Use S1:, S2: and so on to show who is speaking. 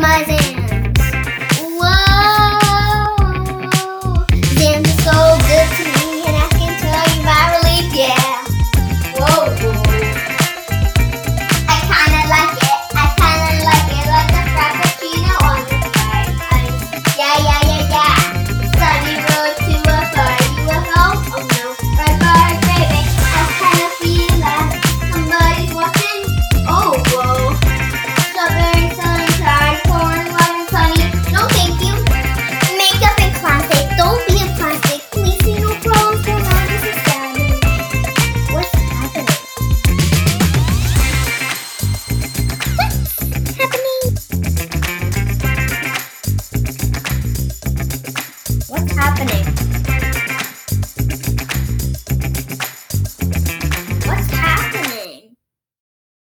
S1: compromising. Happening?